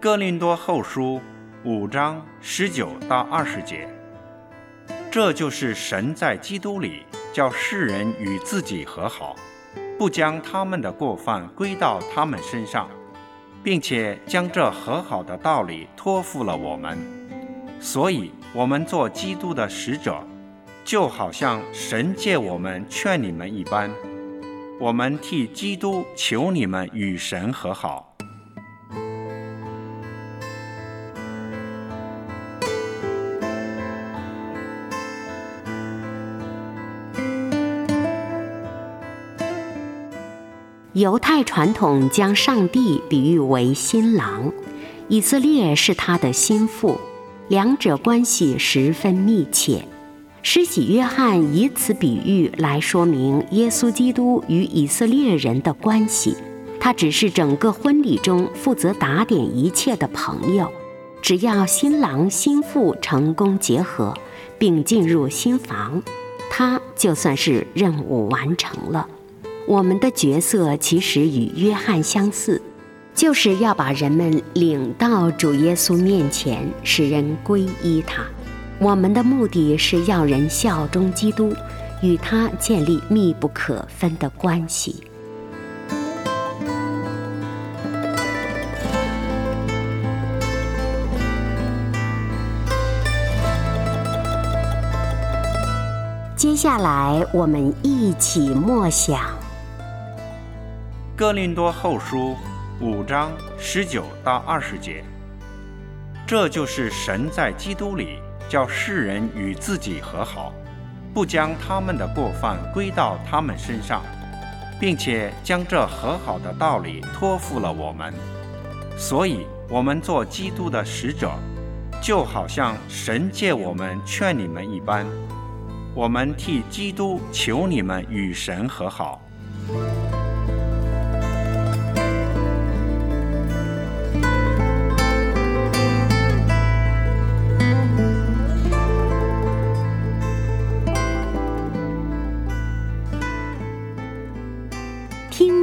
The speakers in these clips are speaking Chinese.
哥林多后书五章十九到二十节，这就是神在基督里叫世人与自己和好，不将他们的过犯归到他们身上，并且将这和好的道理托付了我们。所以，我们做基督的使者，就好像神借我们劝你们一般，我们替基督求你们与神和好。犹太传统将上帝比喻为新郎，以色列是他的心腹，两者关系十分密切。施洗约翰以此比喻来说明耶稣基督与以色列人的关系，他只是整个婚礼中负责打点一切的朋友。只要新郎新妇成功结合，并进入新房，他就算是任务完成了。我们的角色其实与约翰相似，就是要把人们领到主耶稣面前，使人归依他。我们的目的是要人效忠基督，与他建立密不可分的关系。接下来，我们一起默想。哥林多后书五章十九到二十节，这就是神在基督里叫世人与自己和好，不将他们的过犯归到他们身上，并且将这和好的道理托付了我们。所以，我们做基督的使者，就好像神借我们劝你们一般，我们替基督求你们与神和好。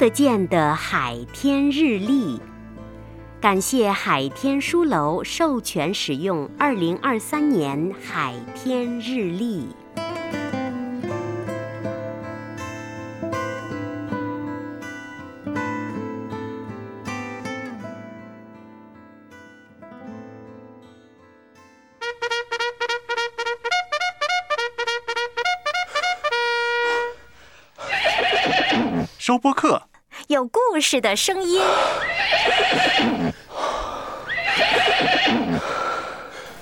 得见的海天日历，感谢海天书楼授权使用二零二三年海天日历。收播客。有故事的声音。